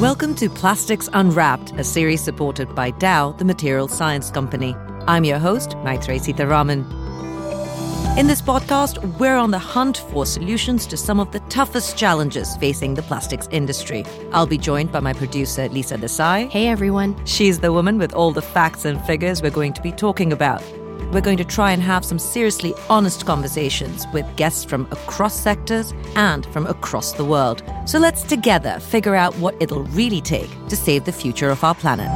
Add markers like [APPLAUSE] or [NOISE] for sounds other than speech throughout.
Welcome to Plastics Unwrapped, a series supported by Dow, the material science company. I'm your host, Maithreyi Seetharaman. In this podcast, we're on the hunt for solutions to some of the toughest challenges facing the plastics industry. I'll be joined by my producer, Lisa Desai. Hey, everyone. She's the woman with all the facts and figures we're going to be talking about. We're going to try and have some seriously honest conversations with guests from across sectors and from across the world. So let's together figure out what it'll really take to save the future of our planet.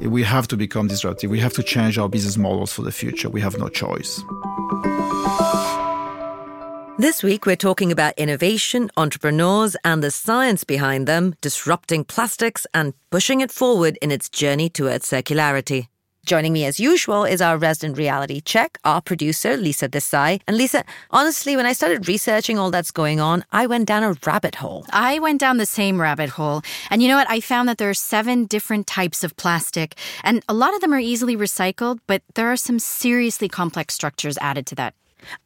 We have to become disruptive. We have to change our business models for the future. We have no choice. This week, we're talking about innovation, entrepreneurs, and the science behind them, disrupting plastics and pushing it forward in its journey towards circularity. Joining me as usual is our resident reality check, our producer, Lisa Desai. And Lisa, honestly, when I started researching all that's going on, I went down a rabbit hole. I went down the same rabbit hole. And you know what? I found that there are seven different types of plastic, and a lot of them are easily recycled, but there are some seriously complex structures added to that.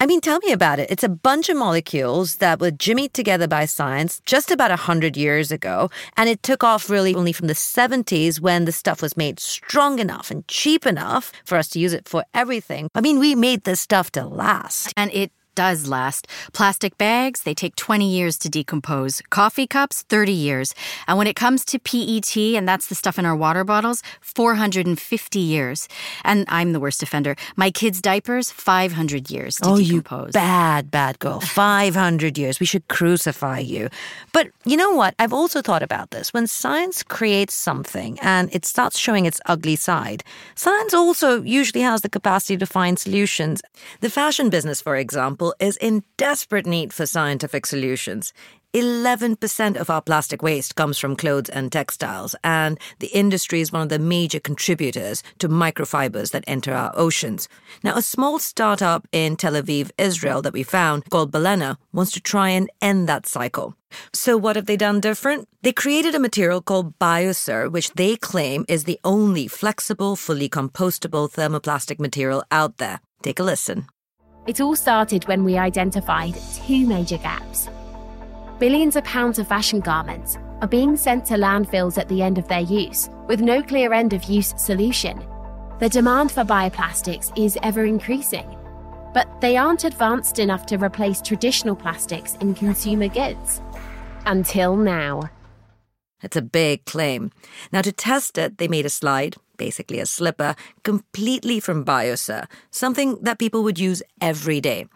I mean, tell me about it. It's a bunch of molecules that were jimmied together by science just about 100 years ago. And it took off really only from the 70s when the stuff was made strong enough and cheap enough for us to use it for everything. I mean, we made this stuff to last. And it does last. Plastic bags, they take 20 years to decompose. Coffee cups, 30 years. And when it comes to PET, and that's the stuff in our water bottles, 450 years. And I'm the worst offender. My kids' diapers, 500 years to oh, decompose. You bad, bad girl. [LAUGHS] 500 years. We should crucify you. But you know what? I've also thought about this. When science creates something and it starts showing its ugly side, science also usually has the capacity to find solutions. The fashion business, for example, example, is in desperate need for scientific solutions. 11% of our plastic waste comes from clothes and textiles, and the industry is one of the major contributors to microfibers that enter our oceans. Now, a small startup in Tel Aviv, Israel, that we found called Balena wants to try and end that cycle. So, what have they done different? They created a material called BioCir, which they claim is the only flexible, fully compostable thermoplastic material out there. Take a listen. It all started when we identified two major gaps. Billions of pounds of fashion garments are being sent to landfills at the end of their use, with no clear end of use solution. The demand for bioplastics is ever increasing, but they aren't advanced enough to replace traditional plastics in consumer goods. Until now. It's a big claim. Now, to test it, they made a slide, basically a slipper, completely from BioCir, something that people would use every day.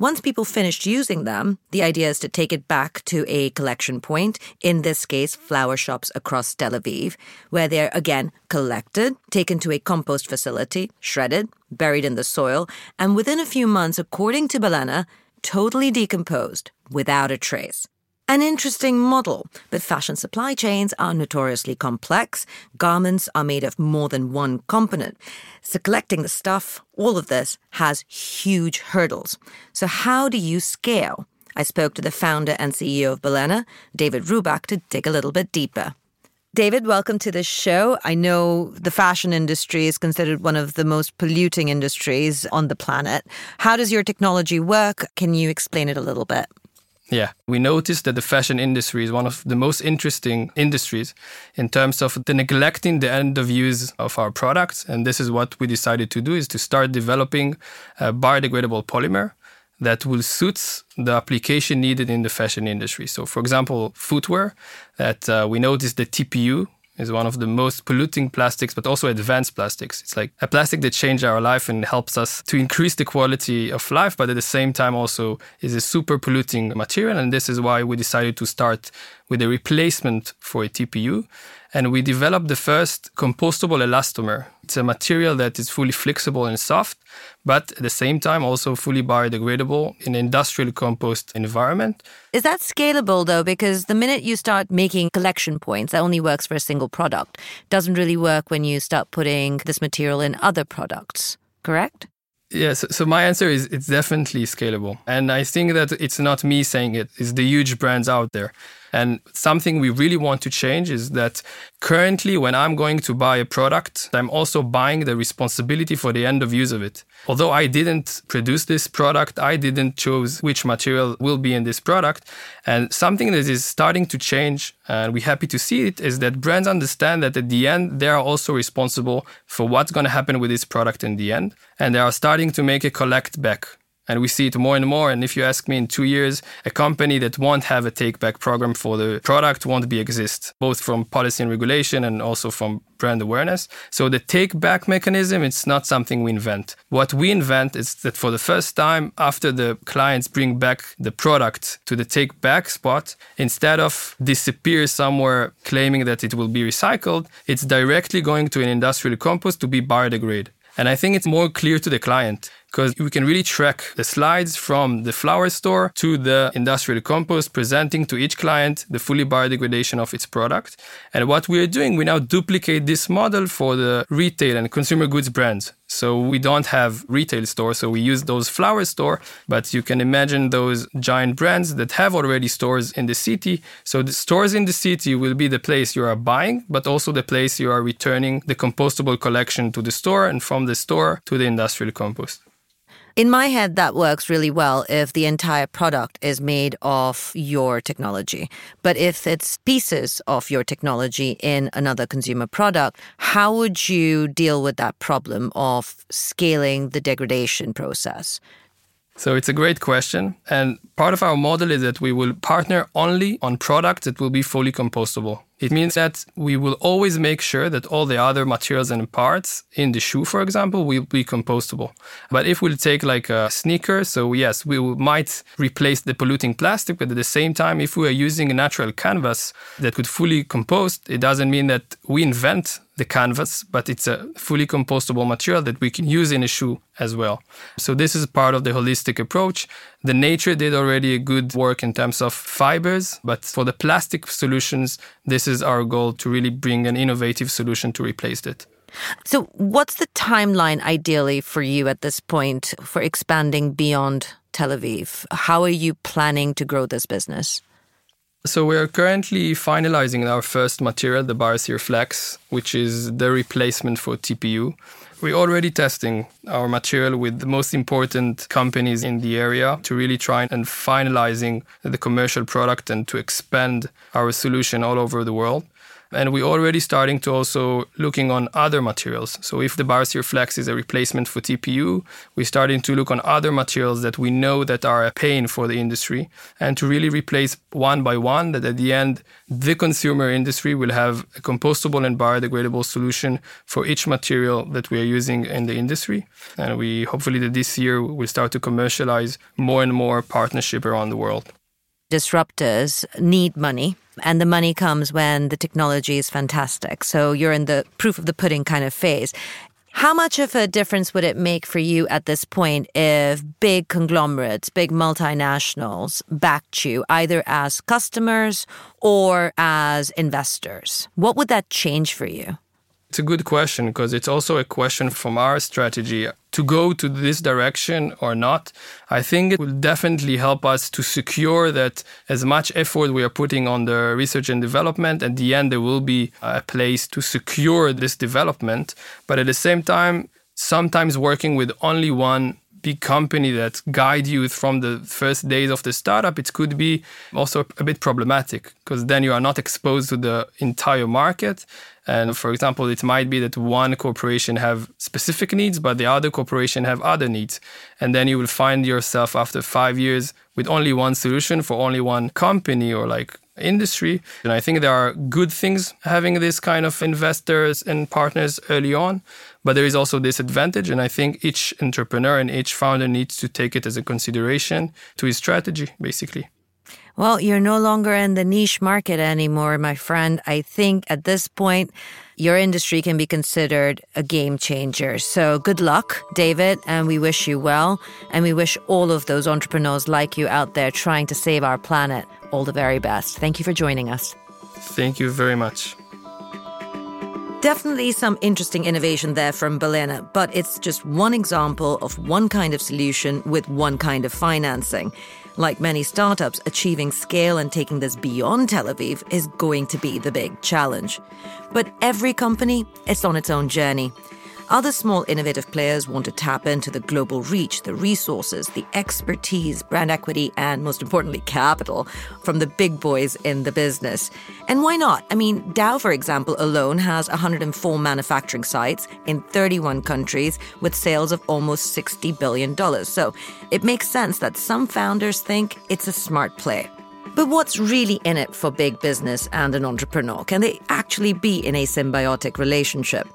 Once people finished using them, the idea is to take it back to a collection point, in this case, flower shops across Tel Aviv, where they're again collected, taken to a compost facility, shredded, buried in the soil, and within a few months, according to Balena, totally decomposed without a trace. An interesting model, but fashion supply chains are notoriously complex. Garments are made of more than one component. So collecting the stuff, all of this has huge hurdles. So how do you scale? I spoke to the founder and CEO of Balena, David Roubach, to dig a little bit deeper. David, welcome to the show. I know the fashion industry is considered one of the most polluting industries on the planet. How does your technology work? Can you explain it a little bit? Yeah, we noticed that the fashion industry is one of the most interesting industries in terms of the neglecting the end of use of our products. And this is what we decided to do is to start developing a biodegradable polymer that will suit the application needed in the fashion industry. So, for example, footwear, that uh, we noticed the TPU is one of the most polluting plastics, but also advanced plastics. It's like a plastic that changes our life and helps us to increase the quality of life, but at the same time also is a super polluting material. And this is why we decided to start with a replacement for a TPU and we developed the first compostable elastomer. It's a material that is fully flexible and soft, but at the same time also fully biodegradable in an industrial compost environment. Is that scalable though? Because the minute you start making collection points, that only works for a single product. Doesn't really work when you start putting this material in other products, correct? Yes, so my answer is it's definitely scalable. And I think that it's not me saying it, it's the huge brands out there. And something we really want to change is that currently, when I'm going to buy a product, I'm also buying the responsibility for the end of use of it. Although I didn't produce this product, I didn't choose which material will be in this product. And something that is starting to change, and we're happy to see it, is that brands understand that at the end, they are also responsible for what's going to happen with this product in the end. And they are starting to make a collect back and we see it more and more. And if you ask me in two years, a company that won't have a take back program for the product won't be exist, both from policy and regulation and also from brand awareness. So the take back mechanism, it's not something we invent. What we invent is that for the first time after the clients bring back the product to the take back spot, instead of disappear somewhere claiming that it will be recycled, it's directly going to an industrial compost to be biodegraded. And I think it's more clear to the client because we can really track the slides from the flower store to the industrial compost, presenting to each client the fully biodegradation of its product. And what we are doing, we now duplicate this model for the retail and consumer goods brands. So we don't have retail stores, so we use those flower store, but you can imagine those giant brands that have already stores in the city. So the stores in the city will be the place you are buying, but also the place you are returning the compostable collection to the store and from the store to the industrial compost. In my head, that works really well if the entire product is made of your technology. But if it's pieces of your technology in another consumer product, how would you deal with that problem of scaling the degradation process? So it's a great question. And part of our model is that we will partner only on products that will be fully compostable. It means that we will always make sure that all the other materials and parts in the shoe, for example, will be compostable. But if we'll take like a sneaker, so yes, we might replace the polluting plastic, but at the same time, if we are using a natural canvas that could fully compost, it doesn't mean that we invent the canvas, but it's a fully compostable material that we can use in a shoe as well. So this is part of the holistic approach. The nature did already a good work in terms of fibers, but for the plastic solutions, this is our goal to really bring an innovative solution to replace it. So, what's the timeline ideally for you at this point for expanding beyond Tel Aviv? How are you planning to grow this business? So we are currently finalizing our first material, the BioCir Flex, which is the replacement for TPU. We're already testing our material with the most important companies in the area to really try and finalizing the commercial product and to expand our solution all over the world. And we're already starting to also looking on other materials. So if the BioCir Flex is a replacement for TPU, we're starting to look on other materials that we know that are a pain for the industry and to really replace one by one that at the end, the consumer industry will have a compostable and biodegradable solution for each material that we are using in the industry. And we hopefully that this year we'll start to commercialize more and more partnership around the world. Disruptors need money and the money comes when the technology is fantastic. So you're in the proof of the pudding kind of phase. How much of a difference would it make for you at this point if big conglomerates, big multinationals backed you either as customers or as investors? What would that change for you? It's a good question because it's also a question from our strategy to go to this direction or not. I think it will definitely help us to secure that as much effort we are putting on the research and development, at the end, there will be a place to secure this development. But at the same time, sometimes working with only one big company that guide you from the first days of the startup, it could be also a bit problematic because then you are not exposed to the entire market. And for example, it might be that one corporation have specific needs, but the other corporation have other needs. And then you will find yourself after five years with only one solution for only one company or like industry. And I think there are good things having this kind of investors and partners early on, but there is also this advantage. And I think each entrepreneur and each founder needs to take it as a consideration to his strategy, basically. Well, you're no longer in the niche market anymore, my friend. I think at this point, your industry can be considered a game changer. So good luck, David, and we wish you well. And we wish all of those entrepreneurs like you out there trying to save our planet all the very best. Thank you for joining us. Thank you very much. Definitely some interesting innovation there from Balena, but it's just one example of one kind of solution with one kind of financing. Like many startups, achieving scale and taking this beyond Tel Aviv is going to be the big challenge. But every company is on its own journey. Other small innovative players want to tap into the global reach, the resources, the expertise, brand equity, and most importantly, capital from the big boys in the business. And why not? I mean, Dow, for example, alone has 104 manufacturing sites in 31 countries with sales of almost $60 billion. So it makes sense that some founders think it's a smart play. But what's really in it for big business and an entrepreneur? Can they actually be in a symbiotic relationship?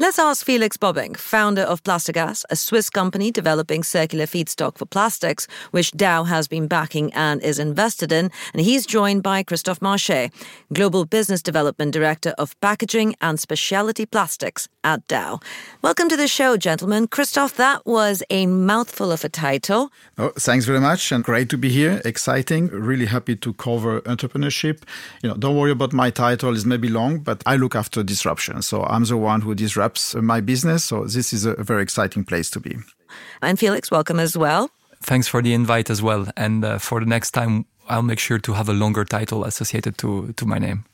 Let's ask Felix Bobbink, founder of Plastogaz, a Swiss company developing circular feedstock for plastics, which Dow has been backing and is invested in. And he's joined by Christophe Marché, Global Business Development Director of Packaging and Specialty Plastics at Dow. Welcome to the show, gentlemen. Christophe, that was a mouthful of a title. Oh, thanks very much and great to be here. Exciting. Really happy to cover entrepreneurship. You know, don't worry about my title, it's maybe long, but I look after disruption. So I'm the one who disrupts my business. So this is a very exciting place to be. And Felix, welcome as well. Thanks for the invite as well. And uh, for the next time, I'll make sure to have a longer title associated to, to my name.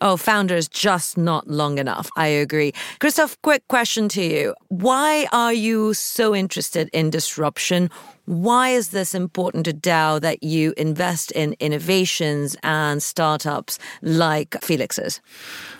Oh, founders just not long enough. I agree. Christophe, quick question to you. Why are you so interested in disruption? Why is this important to Dow that you invest in innovations and startups like Felix's?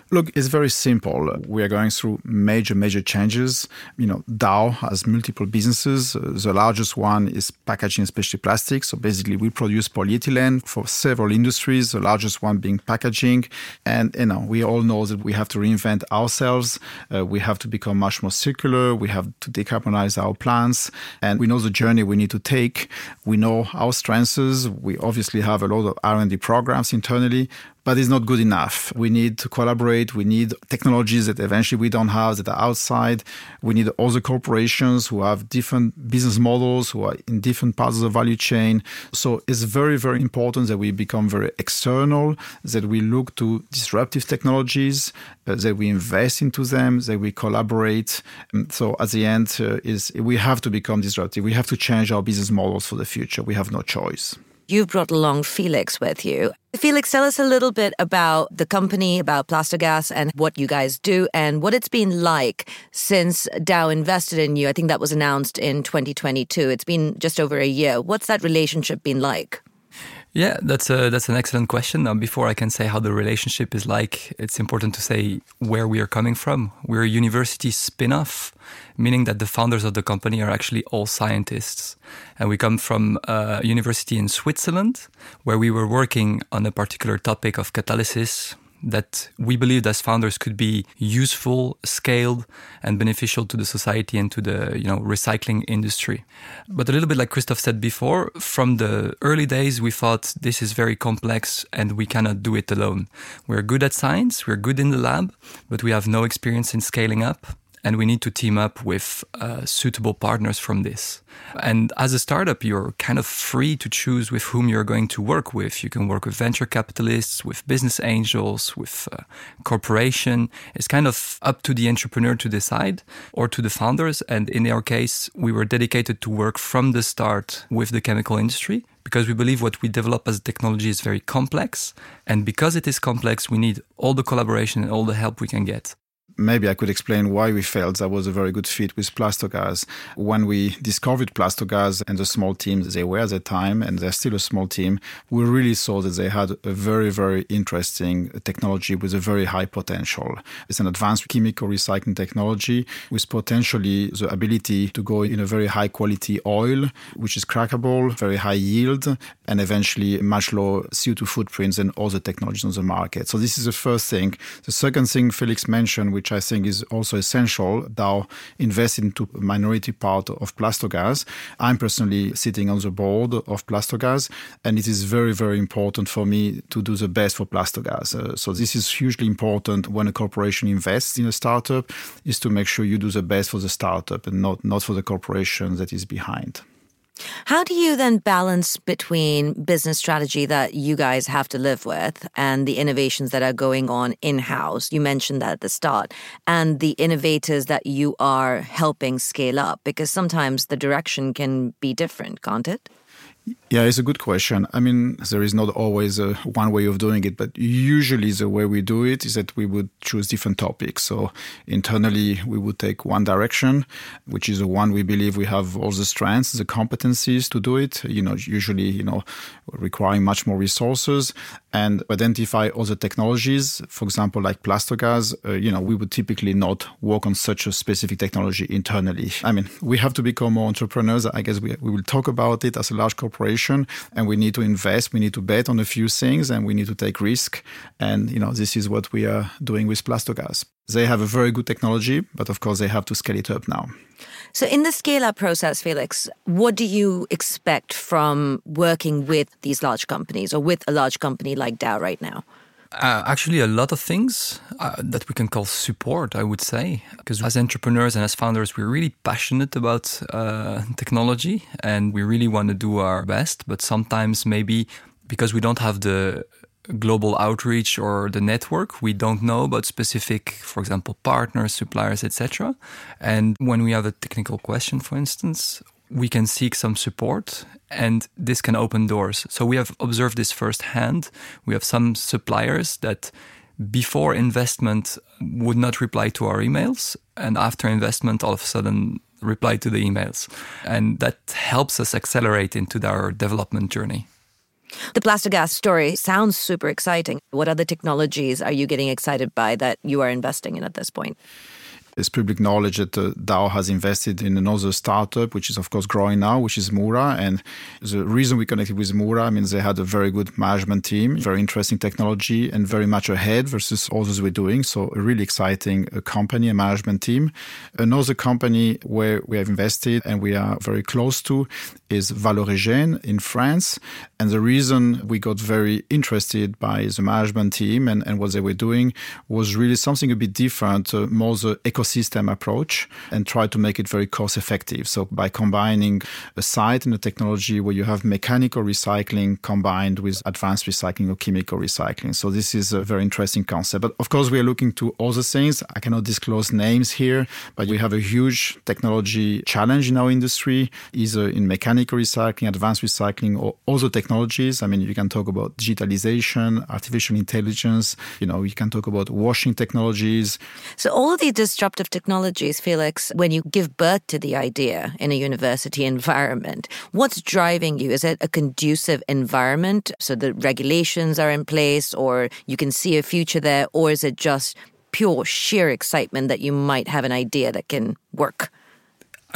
Look, it's very simple. We are going through major, major changes. You know, Dow has multiple businesses. The largest one is packaging and specialty plastics. So basically, we produce polyethylene for several industries, the largest one being packaging. And, you know, we all know that we have to reinvent ourselves. Uh, we have to become much more circular. We have to decarbonize our plants. And we know the journey we need to take. We know our strengths. We obviously have a lot of R&D programs internally, but it's not good enough. We need to collaborate. We need technologies that eventually we don't have that are outside. We need other corporations who have different business models, who are in different parts of the value chain. So it's very, very important that we become very external, that we look to disruptive technologies, uh, that we invest into them, that we collaborate. And so at the end uh, is we have to become disruptive. We have to change our business models for the future. We have no choice. You've brought along Felix with you. Felix, tell us a little bit about the company, about Plastogaz, and what you guys do, and what it's been like since Dow invested in you. I think that was announced in 2022. It's been just over a year. What's that relationship been like? Yeah, that's a that's an excellent question. Now, before I can say how the relationship is like, it's important to say where we are coming from. We're a university spin-off, meaning that the founders of the company are actually all scientists, and we come from a university in Switzerland where we were working on a particular topic of catalysis that we believed as founders could be useful, scaled, and beneficial to the society and to the you know recycling industry. But a little bit like Christophe said before, from the early days we thought this is very complex and we cannot do it alone. We're good at science, we're good in the lab, but we have no experience in scaling up and we need to team up with uh, suitable partners from this. And as a startup, you're kind of free to choose with whom you're going to work with. You can work with venture capitalists, with business angels, with uh, corporation. It's kind of up to the entrepreneur to decide or to the founders. And in our case, we were dedicated to work from the start with the chemical industry because we believe what we develop as a technology is very complex. And because it is complex, we need all the collaboration and all the help we can get maybe I could explain why we felt that was a very good fit with Plastogaz. When we discovered Plastogaz and the small team they were at the time, and they're still a small team, we really saw that they had a very, very interesting technology with a very high potential. It's an advanced chemical recycling technology with potentially the ability to go in a very high quality oil, which is crackable, very high yield, and eventually much lower CO2 footprints than other technologies on the market. So this is the first thing. The second thing Felix mentioned, which which I think is also essential. Dow invested into a minority part of Plastogaz. I'm personally sitting on the board of Plastogaz, and it is very, very important for me to do the best for Plastogaz. Uh, so this is hugely important when a corporation invests in a startup, is to make sure you do the best for the startup and not, not for the corporation that is behind. How do you then balance between business strategy that you guys have to live with and the innovations that are going on in house? You mentioned that at the start, and the innovators that you are helping scale up, because sometimes the direction can be different, can't it? Yeah, it's a good question. I mean, there is not always a one way of doing it, but usually the way we do it is that we would choose different topics. So internally, we would take one direction, which is the one we believe we have all the strengths, the competencies to do it. You know, usually, you know, requiring much more resources and identify other technologies. For example, like Plastogaz, uh, you know, we would typically not work on such a specific technology internally. I mean, we have to become more entrepreneurs. I guess we, we will talk about it as a large corporation and we need to invest we need to bet on a few things and we need to take risk. And you know this is what we are doing with Plastogaz. They have a very good technology but of course they have to scale it up now. So in the scale up process felix what do you expect from working with these large companies or with a large company like Dow right now uh, actually, a lot of things uh, that we can call support, I would say. Because as entrepreneurs and as founders, we're really passionate about uh, technology and we really want to do our best. But sometimes, maybe because we don't have the global outreach or the network, we don't know about specific, for example, partners, suppliers, etc. And when we have a technical question, for instance, we can seek some support and this can open doors. So we have observed this firsthand. We have some suppliers that before investment would not reply to our emails and after investment all of a sudden reply to the emails. And that helps us accelerate into our development journey. The Plastogaz story sounds super exciting. What other technologies are you getting excited by that you are investing in at this point? It's public knowledge that uh, Dow has invested in another startup, which is of course growing now, which is Mura. And the reason we connected with Mura, I mean, they had a very good management team, very interesting technology, and very much ahead versus others we're doing. So a really exciting uh, company and management team. Another company where we have invested and we are very close to is Valoregen in France. And the reason we got very interested by the management team and, and what they were doing was really something a bit different, uh, more the ecosystem approach, and try to make it very cost effective. So by combining a site and a technology where you have mechanical recycling combined with advanced recycling or chemical recycling. So this is a very interesting concept. But of course, we are looking to other things. I cannot disclose names here, but we have a huge technology challenge in our industry, either in mechanical recycling, advanced recycling, or other technologies technologies. I mean, you can talk about digitalization, artificial intelligence, you know, you can talk about washing technologies. So, all of these disruptive technologies, Felix, when you give birth to the idea in a university environment, what's driving you? Is it a conducive environment? So, the regulations are in place, or you can see a future there, or is it just pure sheer excitement that you might have an idea that can work?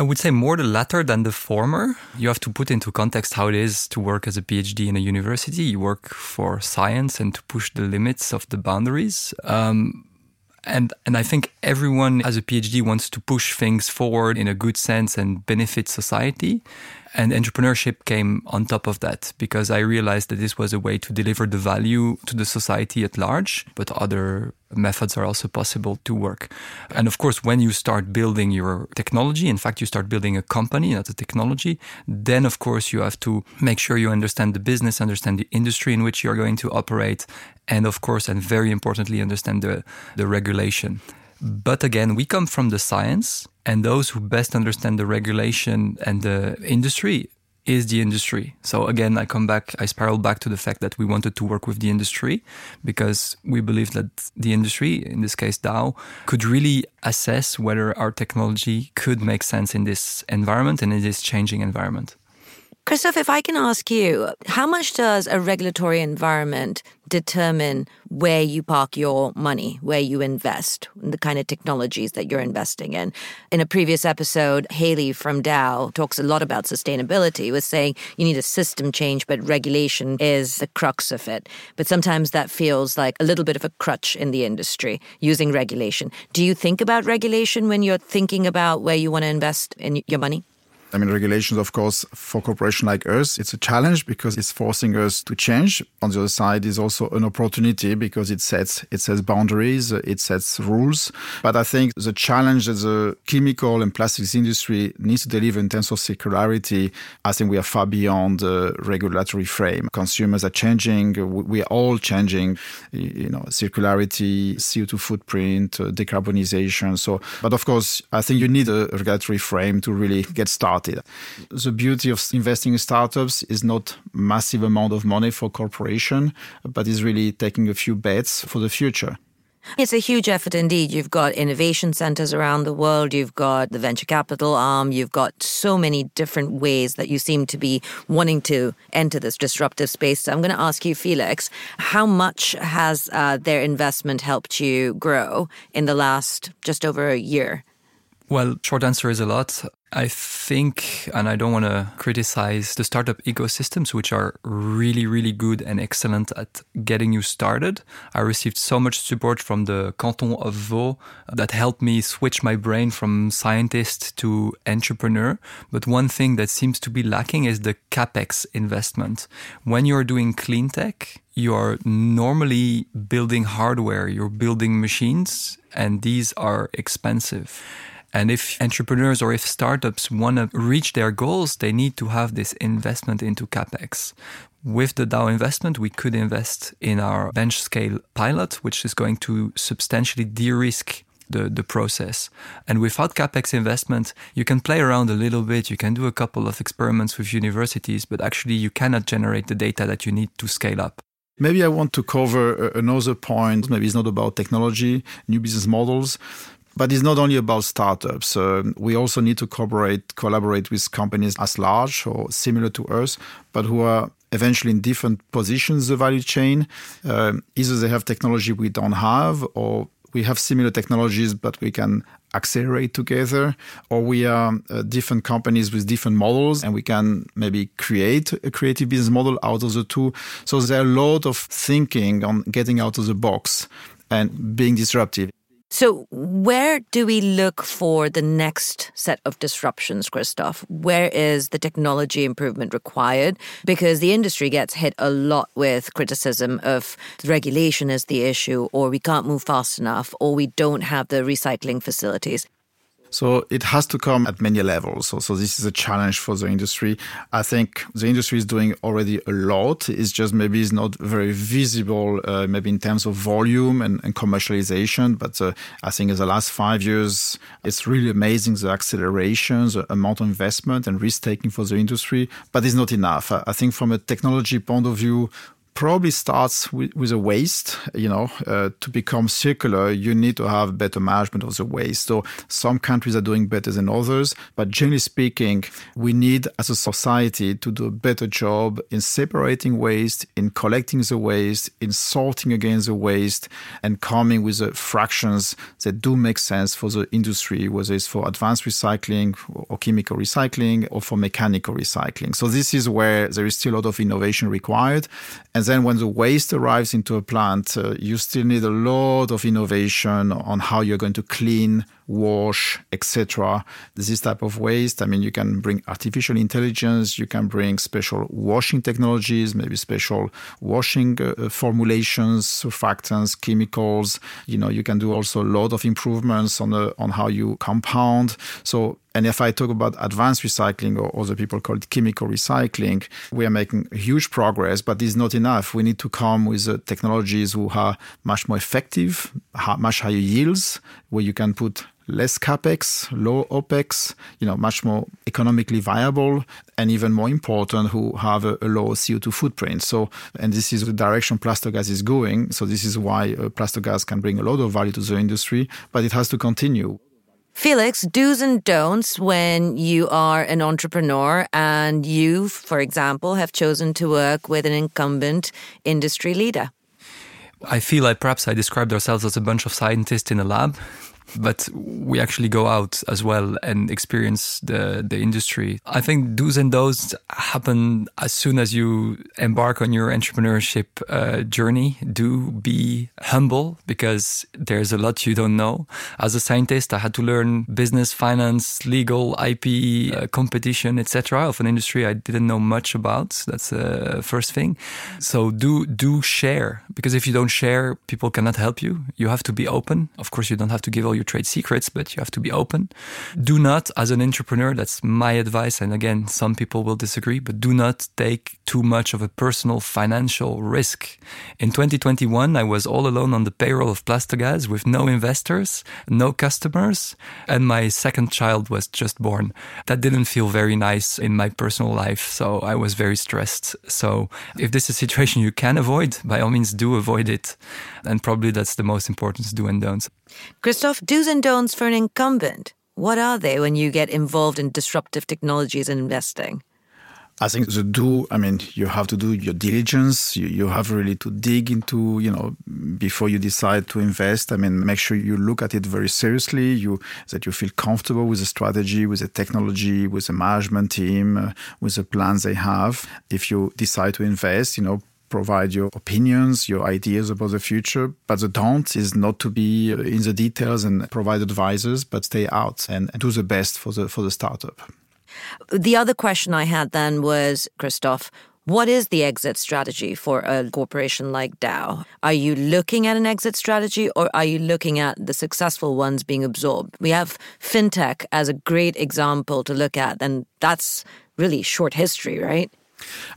I would say more the latter than the former. You have to put into context how it is to work as a PhD in a university. You work for science and to push the limits of the boundaries. Um, and and I think everyone as a PhD wants to push things forward in a good sense and benefit society. And entrepreneurship came on top of that because I realized that this was a way to deliver the value to the society at large, but other methods are also possible to work. And of course, when you start building your technology, in fact, you start building a company, not a technology, then of course you have to make sure you understand the business, understand the industry in which you're going to operate, and of course, and very importantly, understand the, the regulation. But again, we come from the science, and those who best understand the regulation and the industry is the industry. So again, I come back, I spiral back to the fact that we wanted to work with the industry because we believe that the industry, in this case Dow, could really assess whether our technology could make sense in this environment and in this changing environment. Christophe, if I can ask you, how much does a regulatory environment determine where you park your money, where you invest, the kind of technologies that you're investing in? In a previous episode, Haley from Dow talks a lot about sustainability, was saying you need a system change, but regulation is the crux of it. But sometimes that feels like a little bit of a crutch in the industry using regulation. Do you think about regulation when you're thinking about where you want to invest in your money? I mean, regulations, of course, for corporations like us, it's a challenge because it's forcing us to change. On the other side, is also an opportunity because it sets it sets boundaries, it sets rules. But I think the challenge that the chemical and plastics industry needs to deliver in terms of circularity, I think we are far beyond the regulatory frame. Consumers are changing. We are all changing. You know, circularity, CO2 footprint, uh, decarbonization. So, but of course, I think you need a regulatory frame to really get started. The beauty of investing in startups is not massive amount of money for corporation, but is really taking a few bets for the future. It's a huge effort indeed. You've got innovation centers around the world, you've got the venture capital arm, you've got so many different ways that you seem to be wanting to enter this disruptive space. So I'm going to ask you, Felix, how much has uh, their investment helped you grow in the last just over a year? Well, short answer is a lot. I think, and I don't want to criticize the startup ecosystems, which are really, really good and excellent at getting you started. I received so much support from the Canton of Vaud that helped me switch my brain from scientist to entrepreneur. But one thing that seems to be lacking is the capex investment. When you're doing clean tech, you are normally building hardware, you're building machines, and these are expensive. And if entrepreneurs or if startups want to reach their goals, they need to have this investment into capex. With the Dow investment, we could invest in our bench scale pilot, which is going to substantially de risk the, the process. And without capex investment, you can play around a little bit, you can do a couple of experiments with universities, but actually you cannot generate the data that you need to scale up. Maybe I want to cover another point. Maybe it's not about technology, new business models, but it's not only about startups. Uh, we also need to collaborate, collaborate with companies as large or similar to us, but who are eventually in different positions the value chain. Uh, either they have technology we don't have, or we have similar technologies, but we can accelerate together, or we are uh, different companies with different models, and we can maybe create a creative business model out of the two. So there are a lot of thinking on getting out of the box and being disruptive. So, where do we look for the next set of disruptions, Christophe? Where is the technology improvement required? Because the industry gets hit a lot with criticism of regulation is the issue, or we can't move fast enough, or we don't have the recycling facilities. So it has to come at many levels. So, so this is a challenge for the industry. I think the industry is doing already a lot. It's just maybe it's not very visible, uh, maybe in terms of volume and, and commercialization. But uh, I think in the last five years, it's really amazing the acceleration, the amount of investment and risk taking for the industry. But it's not enough. I think from a technology point of view, probably starts with, with a waste. You know, uh, to become circular, you need to have better management of the waste. So some countries are doing better than others, but generally speaking, we need as a society to do a better job in separating waste, in collecting the waste, in sorting against the waste, and coming with the fractions that do make sense for the industry, whether it's for advanced recycling or chemical recycling or for mechanical recycling. So this is where there is still a lot of innovation required. And and then when the waste arrives into a plant, uh, you still need a lot of innovation on how you're going to clean wash, etc. This type of waste. I mean, you can bring artificial intelligence, you can bring special washing technologies, maybe special washing uh, formulations, surfactants, chemicals. You know, you can do also a lot of improvements on the, on how you compound. So and if I talk about advanced recycling, or other people call it chemical recycling, we are making huge progress, but it's not enough. We need to come with uh, technologies who are much more effective, much higher yields, where you can put less capex, low opex, you know, much more economically viable, and even more important, who have a, a low CO2 footprint. So, and this is the direction Plastogaz is going. So, this is why uh, Plastogaz can bring a lot of value to the industry, but it has to continue. Felix, do's and don'ts when you are an entrepreneur and you, for example, have chosen to work with an incumbent industry leader. I feel like perhaps I described ourselves as a bunch of scientists in a lab but we actually go out as well and experience the, the industry. I think do's and don'ts happen as soon as you embark on your entrepreneurship uh, journey. Do be humble because there's a lot you don't know. As a scientist, I had to learn business, finance, legal, IP, uh, competition, etc. of an industry I didn't know much about. That's the first thing. So do do share because if you don't share, people cannot help you. You have to be open. Of course, you don't have to give all your trade secrets, but you have to be open. Do not, as an entrepreneur, that's my advice. And again, some people will disagree, but do not take too much of a personal financial risk. In 2021, I was all alone on the payroll of Plastogaz with no investors, no customers, and my second child was just born. That didn't feel very nice in my personal life. So I was very stressed. So if this is a situation you can avoid, by all means do avoid it. And probably that's the most important do and don'ts. Christophe, do's and don'ts for an incumbent. What are they when you get involved in disruptive technologies and investing? I think the do, I mean, you have to do your diligence. You, you, have really to dig into, you know, before you decide to invest. I mean, make sure you look at it very seriously. You that you feel comfortable with the strategy, with the technology, with the management team, uh, with the plans they have. If you decide to invest, you know, provide your opinions, your ideas about the future. But the don't is not to be in the details and provide advisors, but stay out and do the best for the for the startup. The other question I had then was, Christophe, what is the exit strategy for a corporation like Dow? Are you looking at an exit strategy or are you looking at the successful ones being absorbed? We have fintech as a great example to look at, and that's really short history, right?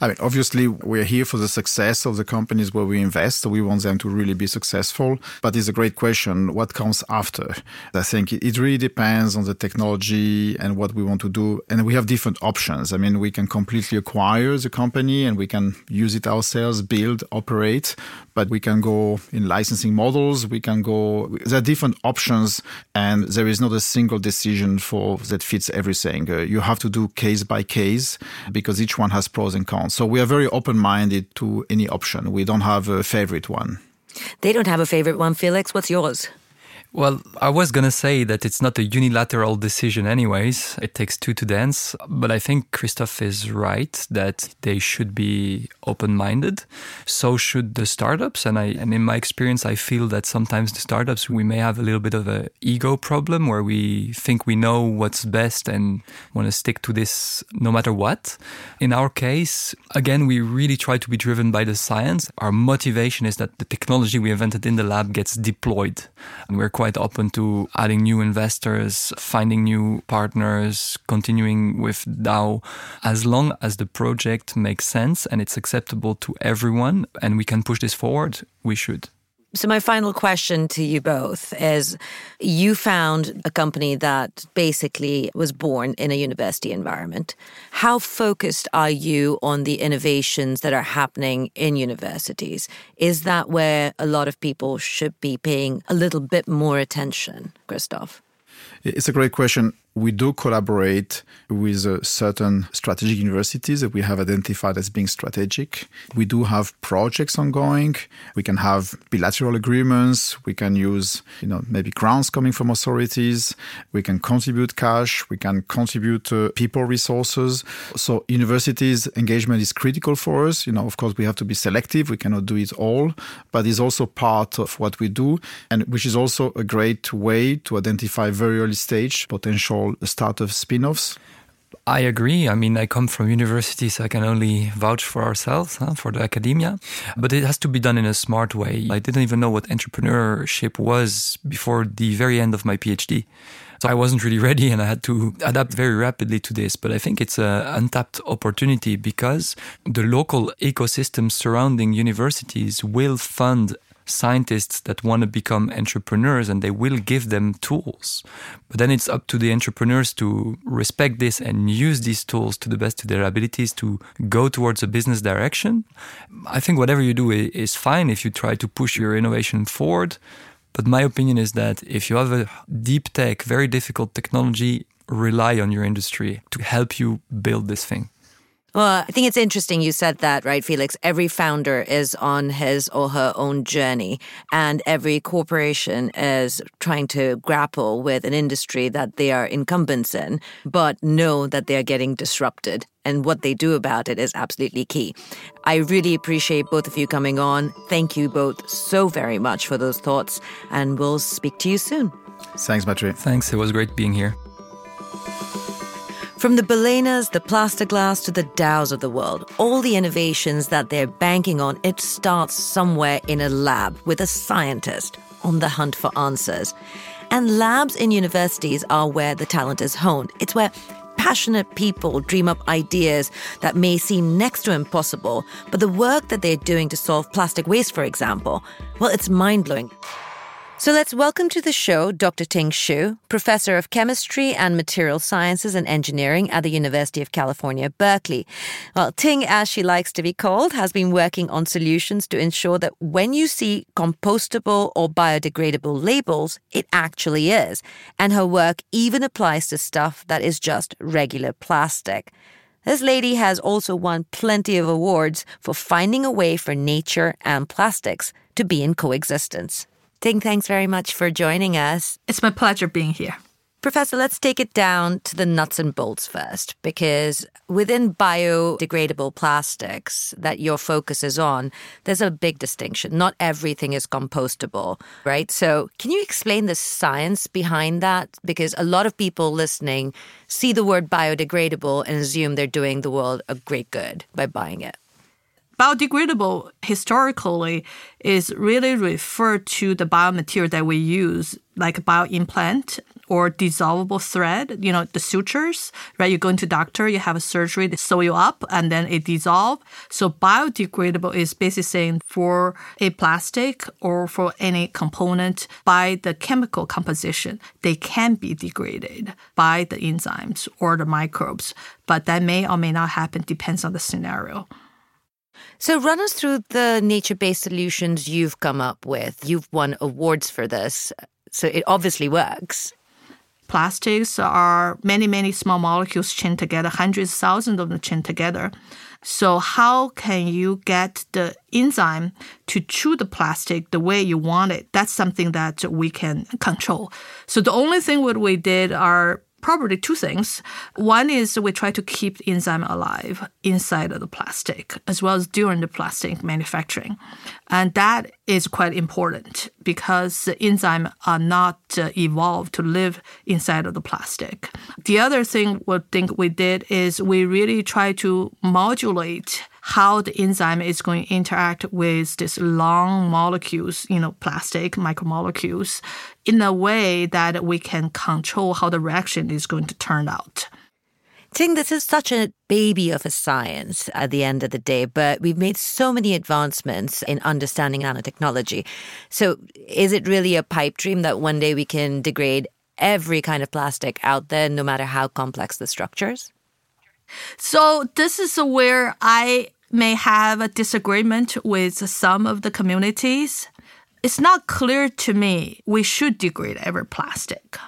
I mean, obviously, we're here for the success of the companies where we invest. So we want them to really be successful. But it's a great question. What comes after? I think it really depends on the technology and what we want to do. And we have different options. I mean, we can completely acquire the company and we can use it ourselves, build, operate, but we can go in licensing models. We can go, there are different options and there is not a single decision for that fits everything. Uh, you have to do case by case because each one has pros and cons. So we are very open minded to any option. We don't have a favorite one. They don't have a favorite one, Felix. What's yours? Well, I was going to say that it's not a unilateral decision, anyways. It takes two to dance. But I think Christophe is right that they should be open minded. So should the startups. And, I, and in my experience, I feel that sometimes the startups, we may have a little bit of an ego problem where we think we know what's best and want to stick to this no matter what. In our case, again, we really try to be driven by the science. Our motivation is that the technology we invented in the lab gets deployed. And we're quite quite open to adding new investors, finding new partners, continuing with Dow, as long as the project makes sense and it's acceptable to everyone and we can push this forward, we should. So, my final question to you both is you found a company that basically was born in a university environment. How focused are you on the innovations that are happening in universities? Is that where a lot of people should be paying a little bit more attention, Christophe? It's a great question we do collaborate with uh, certain strategic universities that we have identified as being strategic. We do have projects ongoing. We can have bilateral agreements. We can use, you know, maybe grants coming from authorities. We can contribute cash. We can contribute uh, people resources. So universities engagement is critical for us. You know, of course, we have to be selective. We cannot do it all, but it's also part of what we do, and which is also a great way to identify very early stage potential start of spin-offs? I agree. I mean, I come from university, so I can only vouch for ourselves, huh, for the academia. But it has to be done in a smart way. I didn't even know what entrepreneurship was before the very end of my PhD. So I wasn't really [LAUGHS] ready and I had to adapt very rapidly to this. But I think it's an untapped opportunity because the local ecosystem surrounding universities will fund scientists that want to become entrepreneurs and they will give them tools. But then it's up to the entrepreneurs to respect this and use these tools to the best of their abilities to go towards a business direction. I think whatever you do is fine if you try to push your innovation forward. But my opinion is that if you have a deep tech, very difficult technology, rely on your industry to help you build this thing. Well, I think it's interesting you said that, right, Felix? Every founder is on his or her own journey, and every corporation is trying to grapple with an industry that they are incumbents in, but know that they are getting disrupted. And what they do about it is absolutely key. I really appreciate both of you coming on. Thank you both so very much for those thoughts, and we'll speak to you soon. Thanks, Patrick. Thanks. It was great being here. From the Balenas, the Plastogaz, to the Dows of the world, all the innovations that they're banking on, it starts somewhere in a lab with a scientist on the hunt for answers. And labs in universities are where the talent is honed. It's where passionate people dream up ideas that may seem next to impossible, but the work that they're doing to solve plastic waste, for example, well, it's mind blowing. So let's welcome to the show Dr. Ting Xu, professor of chemistry and material sciences and engineering at the University of California, Berkeley. Well, Ting, as she likes to be called, has been working on solutions to ensure that when you see compostable or biodegradable labels, it actually is. And her work even applies to stuff that is just regular plastic. This lady has also won plenty of awards for finding a way for nature and plastics to be in coexistence. Ting, thanks very much for joining us. It's my pleasure being here. Professor, let's take it down to the nuts and bolts first, because within biodegradable plastics that your focus is on, there's a big distinction. Not everything is compostable, right? So, can you explain the science behind that? Because a lot of people listening see the word biodegradable and assume they're doing the world a great good by buying it biodegradable historically is really referred to the biomaterial that we use, like a bioimplant or dissolvable thread, you know, the sutures, right? You go into doctor, you have a surgery, they sew you up and then it dissolve. So biodegradable is basically saying for a plastic or for any component by the chemical composition, they can be degraded by the enzymes or the microbes, but that may or may not happen, depends on the scenario. So, run us through the nature based solutions you've come up with. You've won awards for this, so it obviously works. Plastics are many, many small molecules chained together, hundreds, thousands of them chained together. So, how can you get the enzyme to chew the plastic the way you want it? That's something that we can control. So, the only thing what we did are probably two things. One is we try to keep enzyme alive inside of the plastic as well as during the plastic manufacturing. And that is quite important because the enzyme are not uh, evolved to live inside of the plastic. The other thing we think we did is we really try to modulate how the enzyme is going to interact with these long molecules, you know, plastic micromolecules, in a way that we can control how the reaction is going to turn out. Ting, this is such a baby of a science at the end of the day, but we've made so many advancements in understanding nanotechnology. So, is it really a pipe dream that one day we can degrade every kind of plastic out there, no matter how complex the structures? So, this is where I may have a disagreement with some of the communities. It's not clear to me we should degrade every plastic.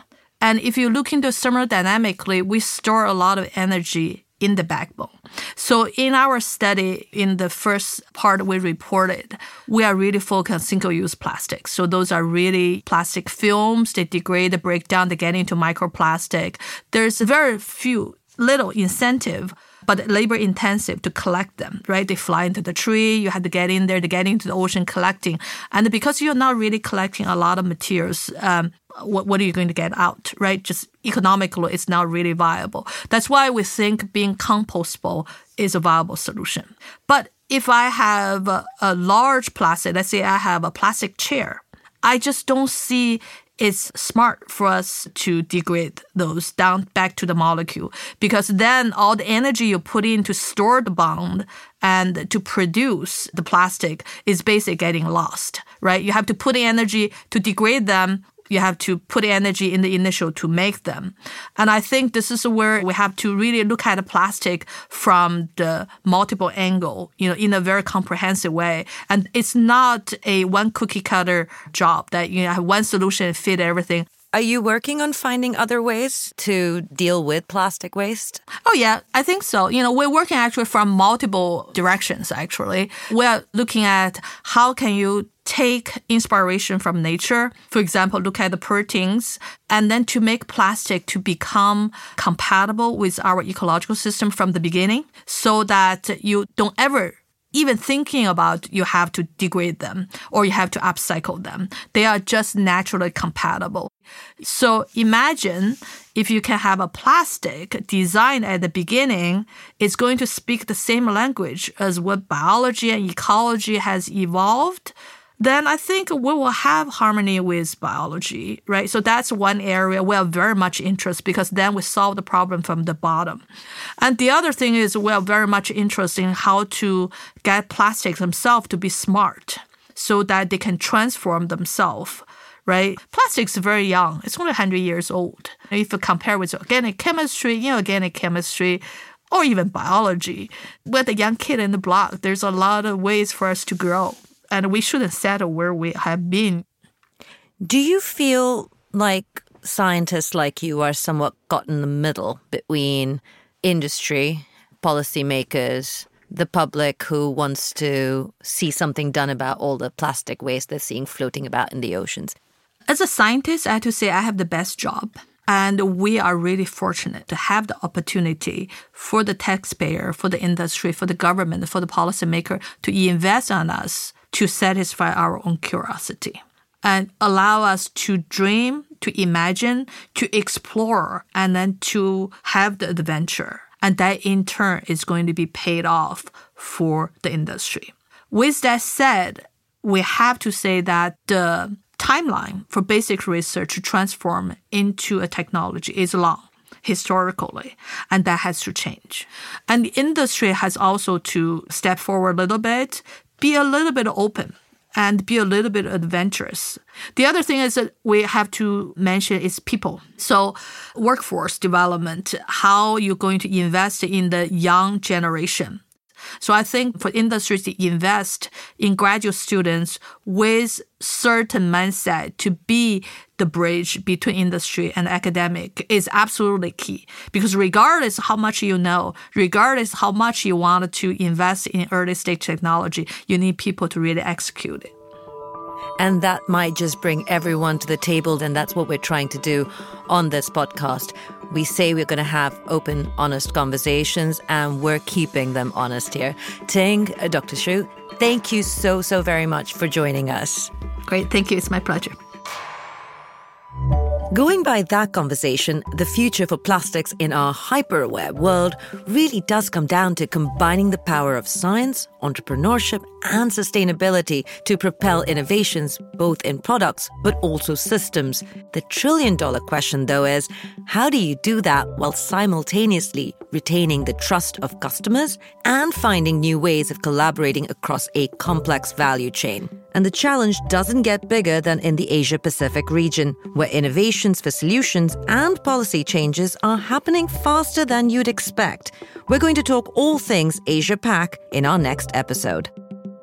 And if you look into thermodynamically, we store a lot of energy in the backbone. So in our study, in the first part we reported, we are really focused on single-use plastics. So those are really plastic films. They degrade, they break down, they get into microplastic. There's very few, little incentive but labor intensive to collect them, right? They fly into the tree, you have to get in there, to get into the ocean collecting. And because you're not really collecting a lot of materials, um, what, what are you going to get out, right? Just economically, it's not really viable. That's why we think being compostable is a viable solution. But if I have a, a large plastic, let's say I have a plastic chair, I just don't see it's smart for us to degrade those down back to the molecule because then all the energy you put in to store the bond and to produce the plastic is basically getting lost, right? You have to put energy to degrade them you have to put energy in the initial to make them. And I think this is where we have to really look at the plastic from the multiple angle, you know, in a very comprehensive way. And it's not a one cookie cutter job that you know, have one solution fit everything. Are you working on finding other ways to deal with plastic waste? Oh, yeah, I think so. You know, we're working actually from multiple directions, actually. We're looking at how can you take inspiration from nature. For example, look at the proteins and then to make plastic to become compatible with our ecological system from the beginning so that you don't ever even thinking about you have to degrade them or you have to upcycle them. They are just naturally compatible. So imagine if you can have a plastic designed at the beginning, it's going to speak the same language as what biology and ecology has evolved then I think we will have harmony with biology, right? So that's one area we are very much interested because then we solve the problem from the bottom. And the other thing is we are very much interested in how to get plastics themselves to be smart so that they can transform themselves right? Plastic is very young. It's only 100 years old. If you compare with organic chemistry, inorganic chemistry, or even biology, with a young kid in the block, there's a lot of ways for us to grow and we shouldn't settle where we have been. Do you feel like scientists like you are somewhat caught in the middle between industry, policymakers, the public who wants to see something done about all the plastic waste they're seeing floating about in the oceans? As a scientist, I have to say I have the best job. And we are really fortunate to have the opportunity for the taxpayer, for the industry, for the government, for the policymaker to invest on us to satisfy our own curiosity and allow us to dream, to imagine, to explore, and then to have the adventure. And that in turn is going to be paid off for the industry. With that said, we have to say that the timeline for basic research to transform into a technology is long historically, and that has to change. And the industry has also to step forward a little bit be a little bit open and be a little bit adventurous. The other thing is that we have to mention is people. So workforce development, how you're going to invest in the young generation. So I think for industries to invest in graduate students with certain mindset to be the bridge between industry and academic is absolutely key. Because regardless how much you know, regardless how much you want to invest in early stage technology, you need people to really execute it. And that might just bring everyone to the table. And that's what we're trying to do on this podcast. We say we're going to have open, honest conversations, and we're keeping them honest here. Ting, uh, Dr. Xu, thank you so, so very much for joining us. Great. Thank you. It's my pleasure. Thank you. Going by that conversation, the future for plastics in our hyper-aware world really does come down to combining the power of science, entrepreneurship, and sustainability to propel innovations both in products but also systems. The trillion dollar question, though, is how do you do that while simultaneously retaining the trust of customers and finding new ways of collaborating across a complex value chain? And the challenge doesn't get bigger than in the Asia Pacific region, where innovations for solutions and policy changes are happening faster than you'd expect. We're going to talk all things Asia Pac in our next episode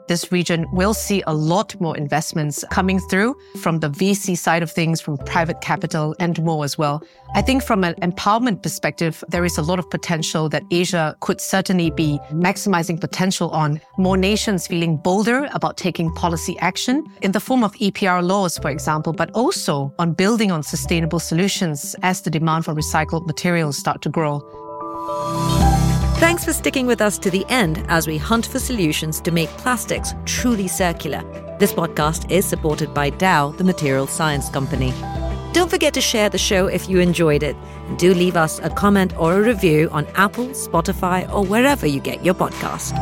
this region will see a lot more investments coming through from the VC side of things, from private capital and more as well. I think from an empowerment perspective, there is a lot of potential that Asia could certainly be maximizing potential on. More nations feeling bolder about taking policy action in the form of EPR laws, for example, but also on building on sustainable solutions as the demand for recycled materials start to grow. Thanks for sticking with us to the end as we hunt for solutions to make plastics truly circular. This podcast is supported by Dow, the material science company. Don't forget to share the show if you enjoyed it. And do leave us a comment or a review on Apple, Spotify, or wherever you get your podcast.